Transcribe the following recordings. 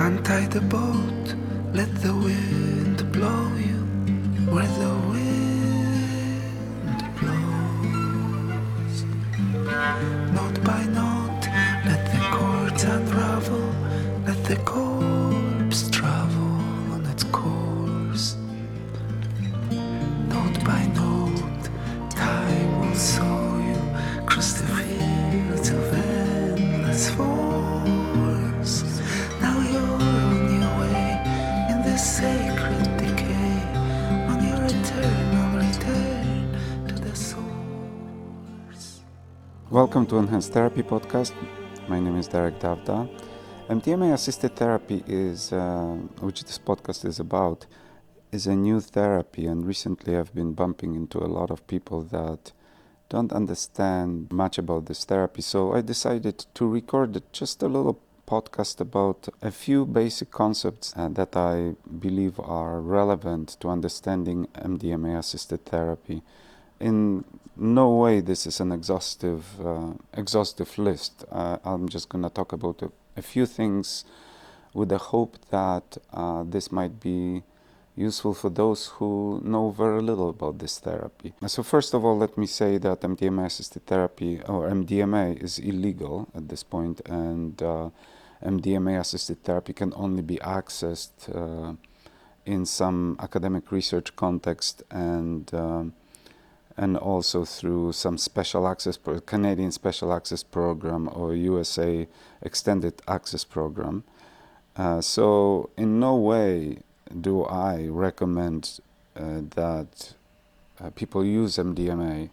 Untie the boat, let the wind blow you where the wind blows. Note by note, let the cords unravel, let the corpse Welcome to Enhanced Therapy Podcast. My name is Darek Dawda. MDMA assisted therapy is, uh, which this podcast is about, is a new therapy, and recently I've been bumping into a lot of people that don't understand much about this therapy. So I decided to record just a little podcast about a few basic concepts uh, that I believe are relevant to understanding MDMA assisted therapy. In no way this is an exhaustive uh, exhaustive list. Uh, I'm just going to talk about a, a few things with the hope that uh, this might be useful for those who know very little about this therapy. So, first of all, let me say that MDMA assisted therapy or MDMA is illegal at this point, and uh, MDMA assisted therapy can only be accessed uh, in some academic research context and um, and also through some special access pro- Canadian special access program or USA extended access program. Uh, so in no way do I recommend uh, that uh, people use MDMA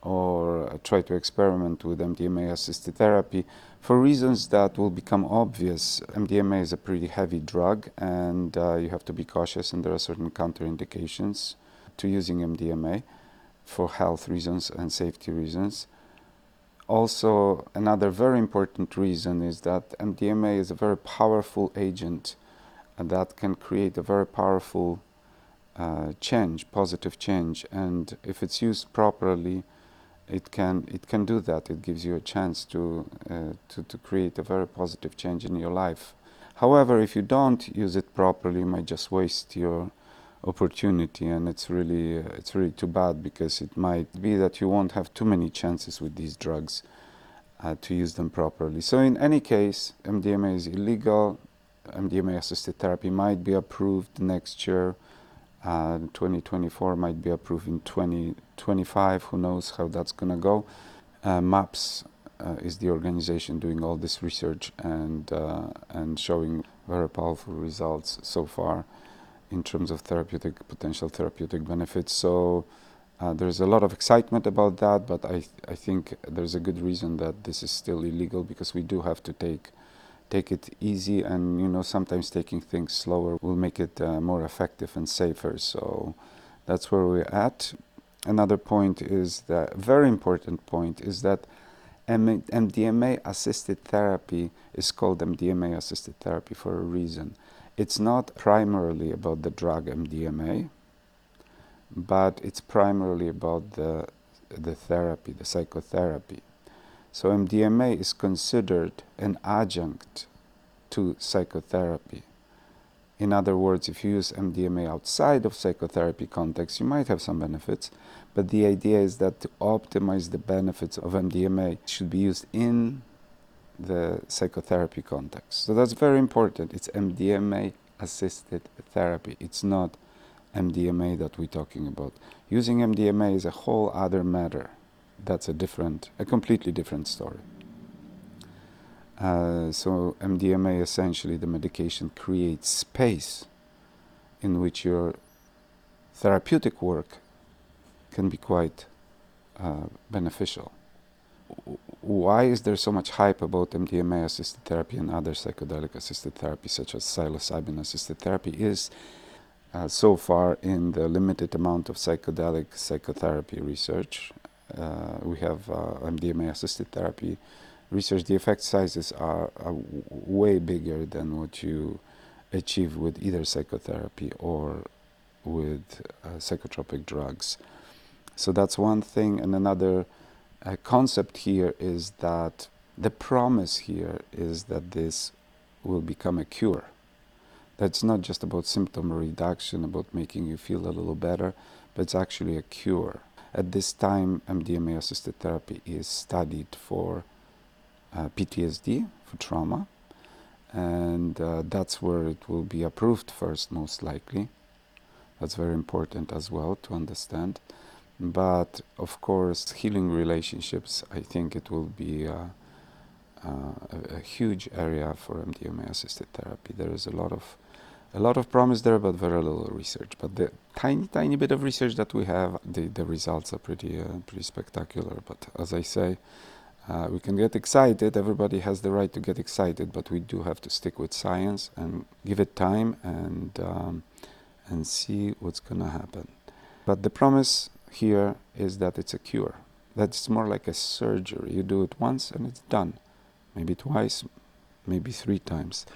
or try to experiment with MDMA assisted therapy for reasons that will become obvious. MDMA is a pretty heavy drug and uh, you have to be cautious, and there are certain counterindications to using MDMA for health reasons and safety reasons. Also, another very important reason is that MDMA is a very powerful agent and that can create a very powerful uh, change, positive change, and if it's used properly, it can it can do that. It gives you a chance to uh, to to create a very positive change in your life. However, if you don't use it properly, you might just waste your opportunity, and it's really uh, it's really too bad because it might be that you won't have too many chances with these drugs uh, to use them properly. So, in any case, MDMA is illegal. MDMA assisted therapy might be approved next year. Uh, 2024 might be approved in 2025. Who knows how that's going to go? Uh, MAPS uh, is the organization doing all this research and uh, and showing very powerful results so far in terms of therapeutic potential therapeutic benefits. So uh, there's a lot of excitement about that, but I I think there's a good reason that this is still illegal because we do have to take take it easy and you know sometimes taking things slower will make it uh, more effective and safer. So that's where we're at. Another point is that very important point is that mdma assisted therapy is called mdma assisted therapy for a reason it's not primarily about the drug mdma but it's primarily about the the therapy the psychotherapy so MDMA is considered an adjunct to psychotherapy. In other words, if you use MDMA outside of psychotherapy context, you might have some benefits, but the idea is that to optimize the benefits of MDMA it should be used in the psychotherapy context. So that's very important. It's MDMA assisted therapy. It's not MDMA that we're talking about. Using MDMA is a whole other matter that's a different, a completely different story. Uh, so MDMA essentially the medication creates space in which your therapeutic work can be quite uh, beneficial. Why is there so much hype about MDMA assisted therapy and other psychedelic assisted therapy, such as psilocybin assisted therapy? Is uh, so far in the limited amount of psychedelic psychotherapy research uh, we have uh, MDMA assisted therapy research. The effect sizes are, are way bigger than what you achieve with either psychotherapy or with uh, psychotropic drugs. So that's one thing. And another uh, concept here is that the promise here is that this will become a cure. That's not just about symptom reduction, about making you feel a little better, but it's actually a cure. At this time, MDMA assisted therapy is studied for uh, PTSD, for trauma, and uh, that's where it will be approved first, most likely. That's very important as well to understand. But of course, healing relationships, I think it will be uh, uh, a, a, huge area for MDMA assisted therapy. There is a lot of a lot of promise there, but very little research. But the tiny, tiny bit of research that we have, the, the results are pretty, uh, pretty spectacular. But as I say, uh, we can get excited. Everybody has the right to get excited, but we do have to stick with science and give it time and um, and see what's gonna happen. But the promise here is that it's a cure. That's more like a surgery. You do it once and it's done. Maybe twice, maybe three times.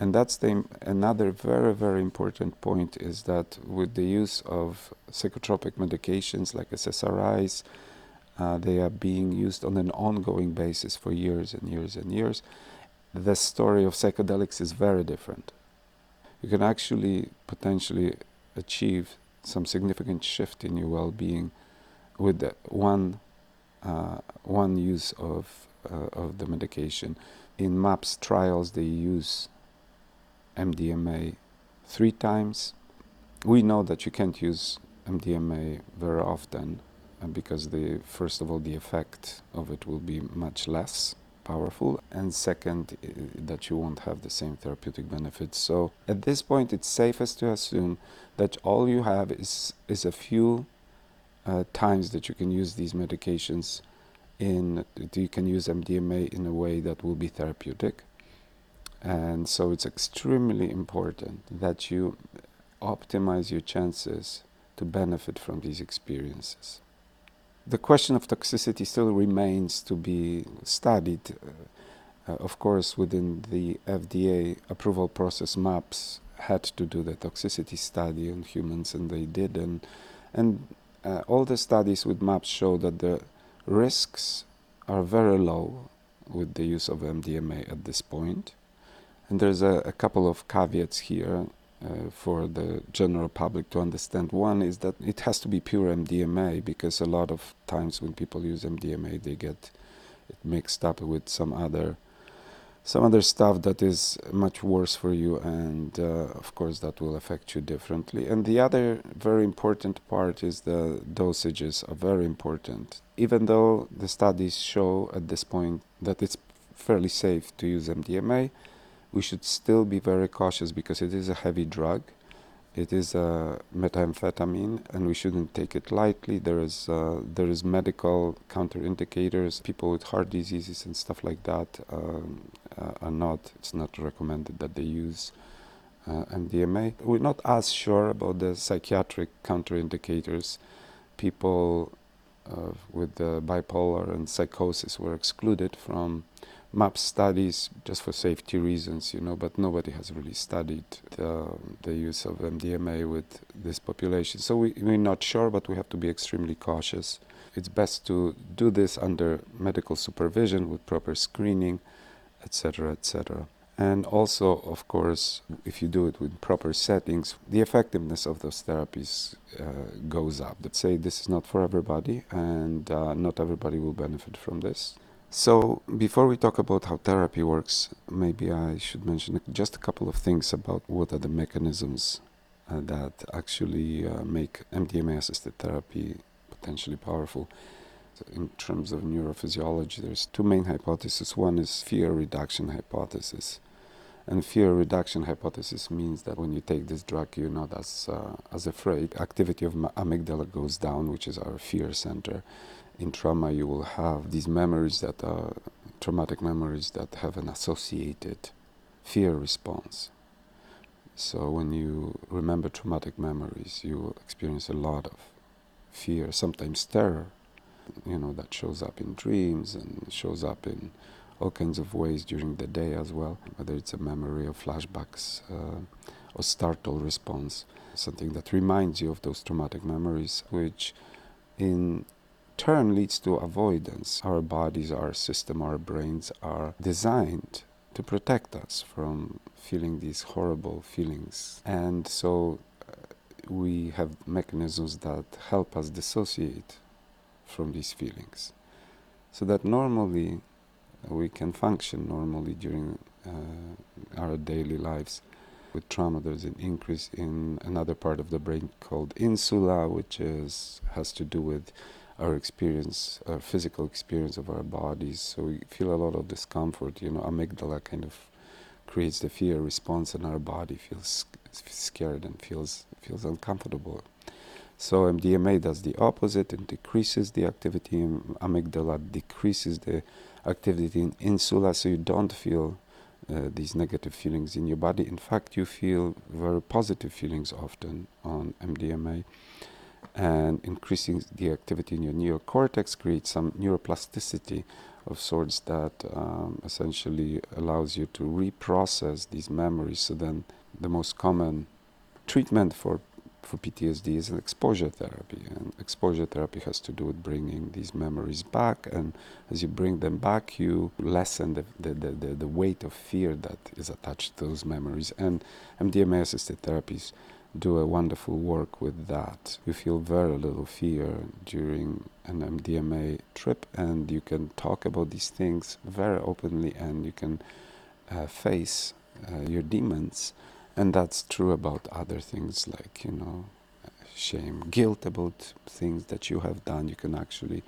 And that's the another very very important point is that with the use of psychotropic medications like SSRIs, uh, they are being used on an ongoing basis for years and years and years. The story of psychedelics is very different. You can actually potentially achieve some significant shift in your well-being with one uh, one use of uh, of the medication. In MAPS trials, they use MDMA three times. We know that you can't use MDMA very often uh, because the first of all the effect of it will be much less powerful and second that you won't have the same therapeutic benefits so at this point it's safest to assume that all you have is is a few uh, times that you can use these medications in you can use MDMA in a way that will be therapeutic and so it's extremely important that you optimize your chances to benefit from these experiences. The question of toxicity still remains to be studied. Uh, uh, of course, within the FDA approval process, MAPS had to do the toxicity study on humans, and they did. And, and uh, all the studies with MAPS show that the risks are very low with the use of MDMA at this point. And there's a, a couple of caveats here uh, for the general public to understand. One is that it has to be pure MDMA because a lot of times when people use MDMA, they get it mixed up with some other some other stuff that is much worse for you, and uh, of course that will affect you differently. And the other very important part is the dosages are very important. Even though the studies show at this point that it's fairly safe to use MDMA, we should still be very cautious because it is a heavy drug. It is a methamphetamine, and we shouldn't take it lightly. There is uh, there is medical counterindicators. People with heart diseases and stuff like that um, uh, are not. It's not recommended that they use uh, MDMA. We're not as sure about the psychiatric counterindicators. People uh, with bipolar and psychosis were excluded from MAPS studies just for safety reasons, you know, but nobody has really studied the, the use of MDMA with this population. So we, we're not sure, but we have to be extremely cautious. It's best to do this under medical supervision with proper screening, etc., etc. And also, of course, if you do it with proper settings, the effectiveness of those therapies uh, goes up. Let's say this is not for everybody, and uh, not everybody will benefit from this. So, before we talk about how therapy works, maybe I should mention just a couple of things about what are the mechanisms uh, that actually uh, make MDMA assisted therapy potentially powerful. So in terms of neurophysiology, there's two main hypotheses. One is fear reduction hypothesis. And fear reduction hypothesis means that when you take this drug, you're not as, uh, as afraid. Activity of amygdala goes down, which is our fear center in trauma you will have these memories that are traumatic memories that have an associated fear response. So when you remember traumatic memories, you experience a lot of fear, sometimes terror, you know, that shows up in dreams and shows up in all kinds of ways during the day as well, whether it's a memory of flashbacks uh, or startle response, something that reminds you of those traumatic memories, which in turn leads to avoidance. Our bodies, our system, our brains are designed to protect us from feeling these horrible feelings. And so uh, we have mechanisms that help us dissociate from these feelings. So that normally we can function normally during uh, our daily lives. With trauma, there's an increase in another part of the brain called insula, which is has to do with our experience, our physical experience of our bodies. So we feel a lot of discomfort. You know, amygdala kind of creates the fear response, and our body feels scared and feels feels uncomfortable. So MDMA does the opposite and decreases the activity in amygdala, decreases the activity in insula, so you don't feel uh, these negative feelings in your body. In fact, you feel very positive feelings often on MDMA and increasing the activity in your neocortex creates some neuroplasticity of sorts that um, essentially allows you to reprocess these memories. So then, the most common treatment for for PTSD is an exposure therapy, and exposure therapy has to do with bringing these memories back. And as you bring them back, you lessen the the, the, the, the weight of fear that is attached to those memories. And MDMA-assisted therapies do a wonderful work with that. You feel very little fear during an MDMA trip, and you can talk about these things very openly, and you can uh, face uh, your demons. And that's true about other things like, you know, shame, guilt about things that you have done. You can actually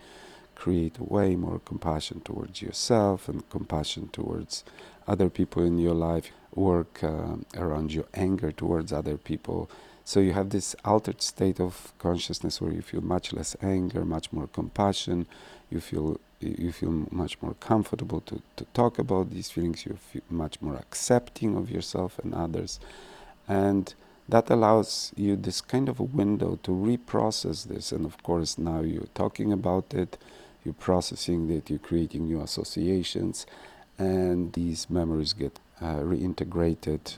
create way more compassion towards yourself and compassion towards other people in your life work uh, around your anger towards other people. So you have this altered state of consciousness where you feel much less anger, much more compassion. You feel you feel much more comfortable to, to talk about these feelings. You feel much more accepting of yourself and others, and that allows you this kind of a window to reprocess this. And of course, now you're talking about it, you're processing it, you're creating new associations, and these memories get uh, reintegrated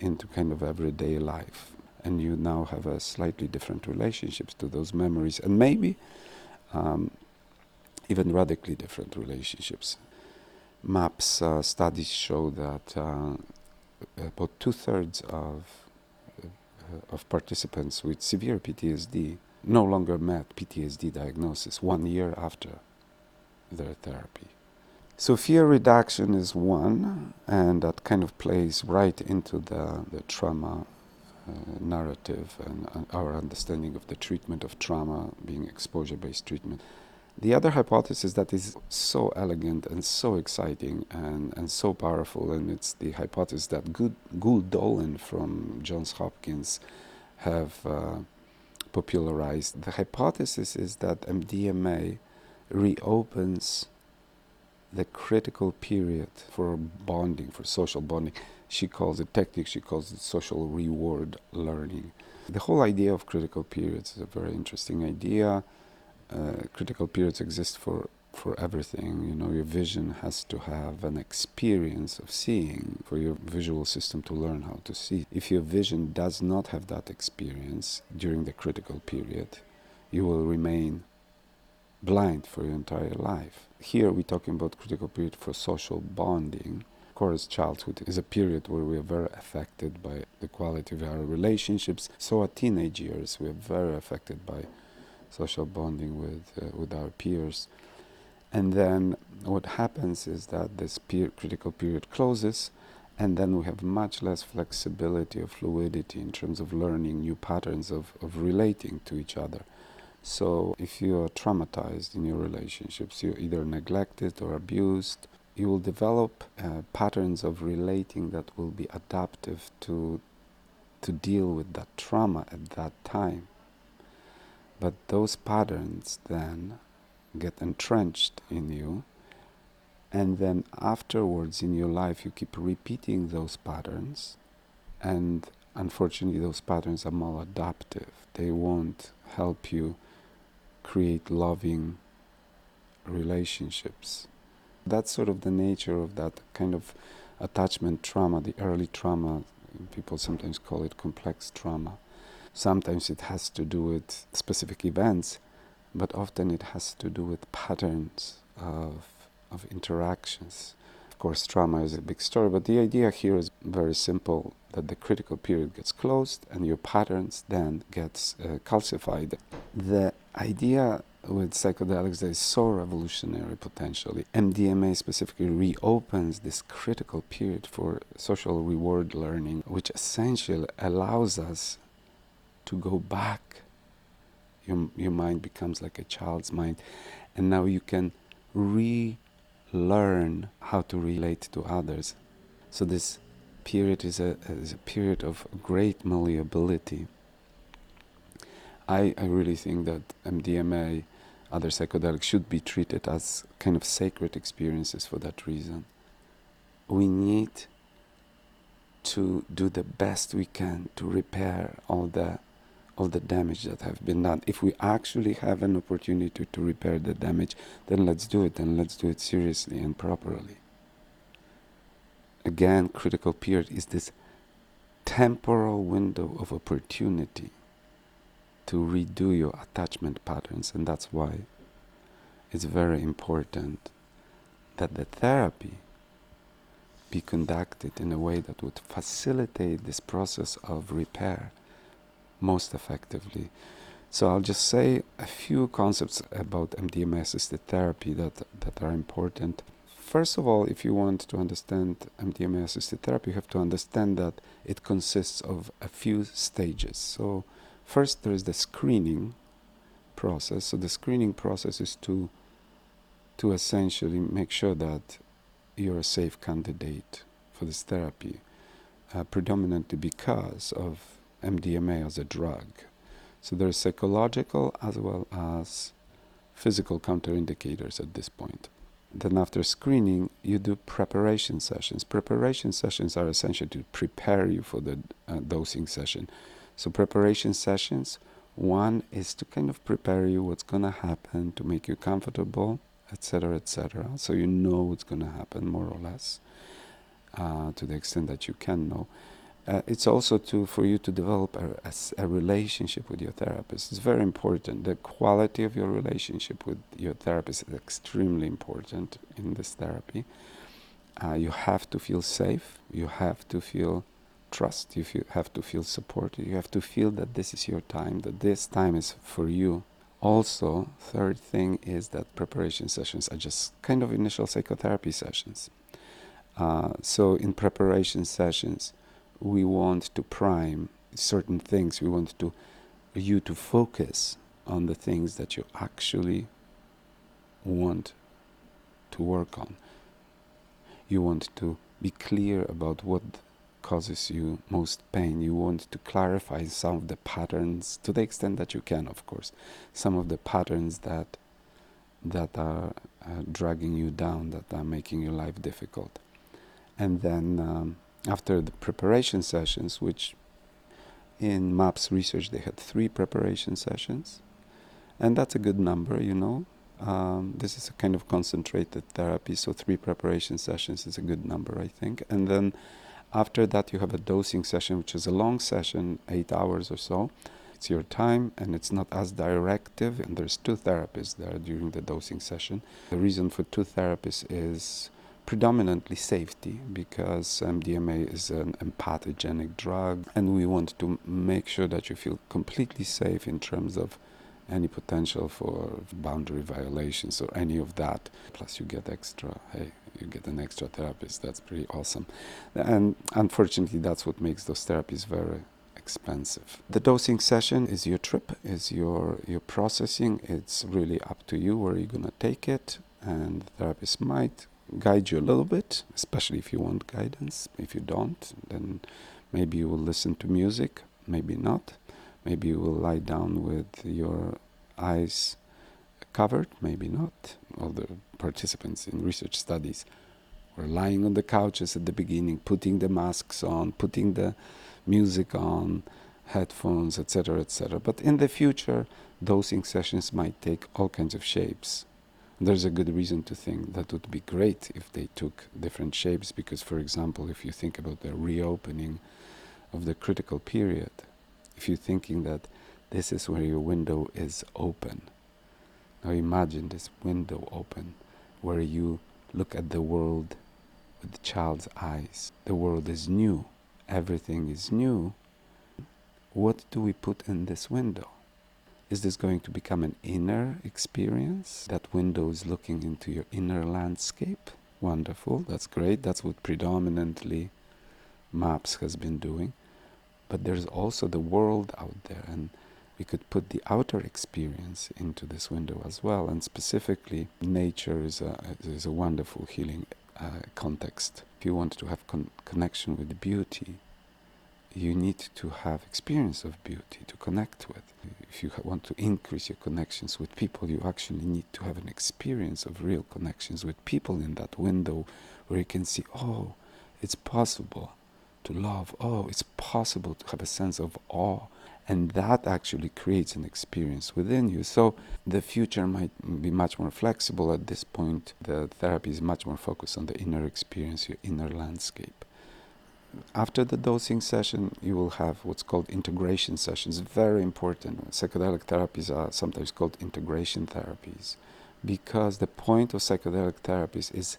into kind of everyday life. And you now have a slightly different relationships to those memories, and maybe um, even radically different relationships. MAPS uh, studies show that uh, about two thirds of uh, of participants with severe PTSD no longer met PTSD diagnosis one year after their therapy. So fear reduction is one, and that kind of plays right into the, the trauma uh, narrative and our understanding of the treatment of trauma being exposure-based treatment. The other hypothesis that is so elegant and so exciting and, and so powerful, and it's the hypothesis that Gül Dölen from Johns Hopkins have uh, popularized. The hypothesis is that MDMA reopens the critical period for bonding, for social bonding. She calls it technique, she calls it social reward learning. The whole idea of critical periods is a very interesting idea. Uh, critical periods exist for, for everything. You know, your vision has to have an experience of seeing for your visual system to learn how to see. If your vision does not have that experience during the critical period, you will remain blind for your entire life. Here we're talking about critical period for social bonding. Of course, childhood is a period where we are very affected by the quality of our relationships. So at teenage years, we are very affected by social bonding with uh, with our peers. And then what happens is that this peer critical period closes, and then we have much less flexibility or fluidity in terms of learning new patterns of, of relating to each other. So if you are traumatized in your relationships, you're either neglected or abused, you will develop uh, patterns of relating that will be adaptive to to deal with that trauma at that time. But those patterns then get entrenched in you, and then afterwards in your life, you keep repeating those patterns, and unfortunately, those patterns are maladaptive. They won't help you create loving relationships. That's sort of the nature of that kind of attachment trauma, the early trauma. People sometimes call it complex trauma. Sometimes it has to do with specific events, but often it has to do with patterns of, of interactions, course, trauma is a big story, but the idea here is very simple that the critical period gets closed and your patterns then gets uh, calcified. The idea with psychedelics that is so revolutionary potentially. MDMA specifically reopens this critical period for social reward learning, which essentially allows us to go back. Your, your mind becomes like a child's mind, and now you can relearn how to relate to others. So, this period is a, is a period of great malleability. I, I really think that MDMA, other psychedelics, should be treated as kind of sacred experiences for that reason. We need to do the best we can to repair all the all the damage that have been done. If we actually have an opportunity to repair the damage, then let's do it and let's do it seriously and properly. Again, critical period is this temporal window of opportunity to redo your attachment patterns, and that's why it's very important that the therapy be conducted in a way that would facilitate this process of repair most effectively. So I'll just say a few concepts about MDMA assisted therapy that, that are important. First of all, if you want to understand MDMA assisted therapy, you have to understand that it consists of a few stages. So, first, there is the screening process. So, the screening process is to, to essentially make sure that you're a safe candidate for this therapy, uh, predominantly because of MDMA as a drug. So there's psychological as well as physical counterindicators at this point. Then, after screening, you do preparation sessions. Preparation sessions are essential to prepare you for the uh, dosing session. So, preparation sessions one is to kind of prepare you what's going to happen, to make you comfortable, etc., etc. So, you know what's going to happen more or less uh, to the extent that you can know uh, it's also to for you to develop a, a, a, relationship with your therapist. It's very important. The quality of your relationship with your therapist is extremely important in this therapy. Uh, you have to feel safe. You have to feel trust. You feel, have to feel supported. You have to feel that this is your time. That this time is for you. Also, third thing is that preparation sessions are just kind of initial psychotherapy sessions. Uh, so in preparation sessions we want to prime certain things. We want to you to focus on the things that you actually want to work on. You want to be clear about what causes you most pain. You want to clarify some of the patterns to the extent that you can, of course. Some of the patterns that that are uh, dragging you down, that are making your life difficult, and then. Um, after the preparation sessions, which in MAPS research they had three preparation sessions, and that's a good number, you know. Um, this is a kind of concentrated therapy, so three preparation sessions is a good number, I think. And then after that, you have a dosing session, which is a long session, eight hours or so. It's your time and it's not as directive, and there's two therapists there during the dosing session. The reason for two therapists is predominantly safety because MDMA is an empathogenic drug, and we want to make sure that you feel completely safe in terms of any potential for boundary violations or any of that. Plus, you get extra, hey, you get an extra therapist. That's pretty awesome. And unfortunately, that's what makes those therapies very expensive. The dosing session is your trip, is your your processing. It's really up to you where you're gonna take it, and the therapist might guide you a little bit, especially if you want guidance. If you don't, then maybe you will listen to music, maybe not. Maybe you will lie down with your eyes covered, maybe not. All the participants in research studies were lying on the couches at the beginning, putting the masks on, putting the music on, headphones, etc., etc. But in the future, dosing sessions might take all kinds of shapes there's a good reason to think that would be great if they took different shapes because for example if you think about the reopening of the critical period if you're thinking that this is where your window is open now imagine this window open where you look at the world with the child's eyes. The world is new, everything is new. What do we put in this window? Is this going to become an inner experience? That window is looking into your inner landscape. Wonderful, that's great. That's what predominantly MAPS has been doing. But there's also the world out there, and we could put the outer experience into this window as well. And specifically, nature is a, is a wonderful healing uh, context. If you want to have con- connection with beauty, you need to have experience of beauty to connect with. If you want to increase your connections with people, you actually need to have an experience of real connections with people in that window where you can see, oh, it's possible to love. Oh, it's possible to have a sense of awe. And that actually creates an experience within you. So the future might be much more flexible at this point. The therapy is much more focused on the inner experience, your inner landscape after the dosing session, you will have what's called integration sessions. Very important. Psychedelic therapies are sometimes called integration therapies because the point of psychedelic therapies is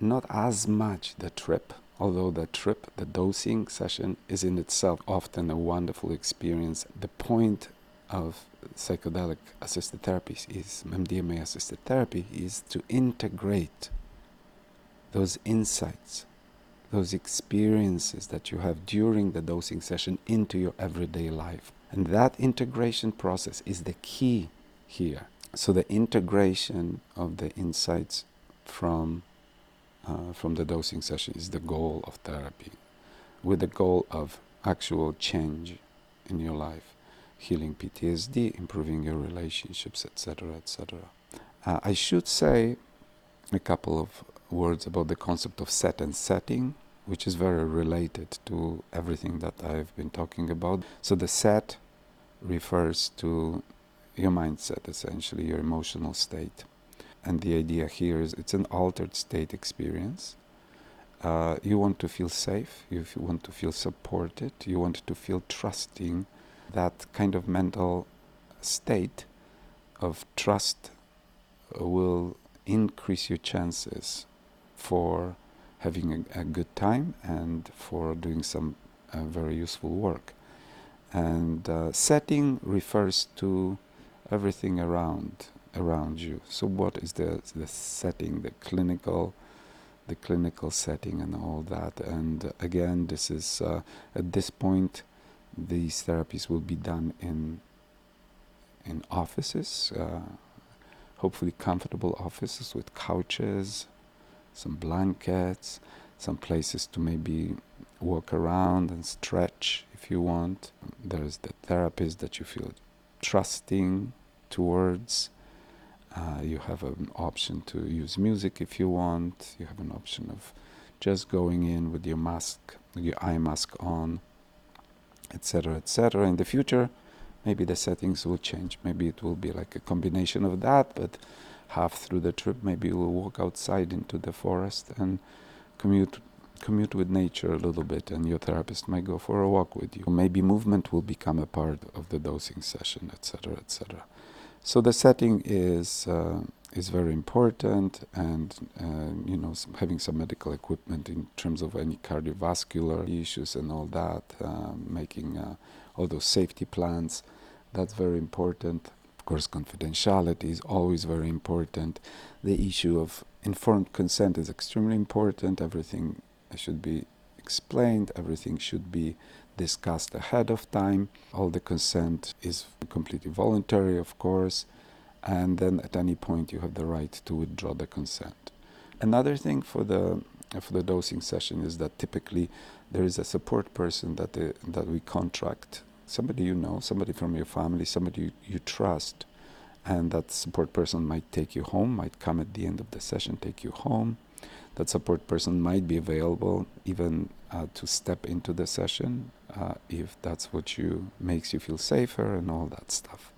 not as much the trip, although the trip, the dosing session, is in itself often a wonderful experience. The point of psychedelic assisted therapies is MDMA assisted therapy is to integrate those insights those experiences that you have during the dosing session into your everyday life. And that integration process is the key here. So the integration of the insights from uh, from the dosing session is the goal of therapy, with the goal of actual change in your life, healing PTSD, improving your relationships, etc., etc. Uh, I should say a couple of words about the concept of set and setting, which is very related to everything that I've been talking about. So the set refers to your mindset, essentially, your emotional state. And the idea here is it's an altered state experience. Uh, you want to feel safe, you want to feel supported, you want to feel trusting. That kind of mental state of trust will increase your chances for having a, a good time and for doing some uh, very useful work. And uh, setting refers to everything around around you. So what is the the setting, the clinical, the clinical setting, and all that? And again, this is uh, at this point, these therapies will be done in in offices, uh, hopefully comfortable offices with couches, some blankets, some places to maybe walk around and stretch if you want. There's the therapist that you feel trusting towards. Uh, you have an option to use music if you want. You have an option of just going in with your mask, your eye mask on, etc., etc. In the future, maybe the settings will change. Maybe it will be like a combination of that, but half through the trip, maybe we'll walk outside into the forest and commute commute with nature a little bit and your therapist might go for a walk with you. Maybe movement will become a part of the dosing session etc etc so the setting is uh, is very important and uh, you know having some medical equipment in terms of any cardiovascular issues and all that uh, making uh, all those safety plans that's very important course, confidentiality is always very important. The issue of informed consent is extremely important. Everything should be explained, everything should be discussed ahead of time. All the consent is completely voluntary, of course, and then at any point you have the right to withdraw the consent. Another thing for the for the dosing session is that typically there is a support person that the, that we contract somebody you know, somebody from your family, somebody you, you trust, and that support person might take you home, might come at the end of the session, take you home. That support person might be available even uh, to step into the session uh, if that's what you makes you feel safer and all that stuff.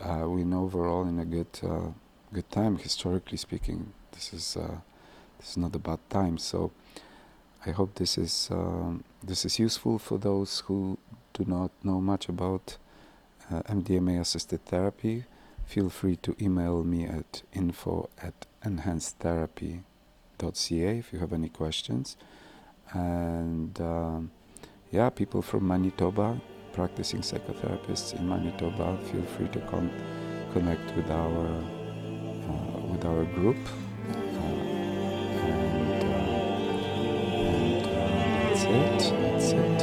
Uh, we know we're all in a good uh, good time historically speaking. This is uh, this is not a bad time. So I hope this is um, this is useful for those who do not know much about uh, MDMA assisted therapy, feel free to email me at info at enhancedtherapy.ca if you have any questions. And um, yeah, people from Manitoba, practicing psychotherapists in Manitoba, feel free to con- connect with our uh, with our group. Uh, uh, uh, that's it. That's it.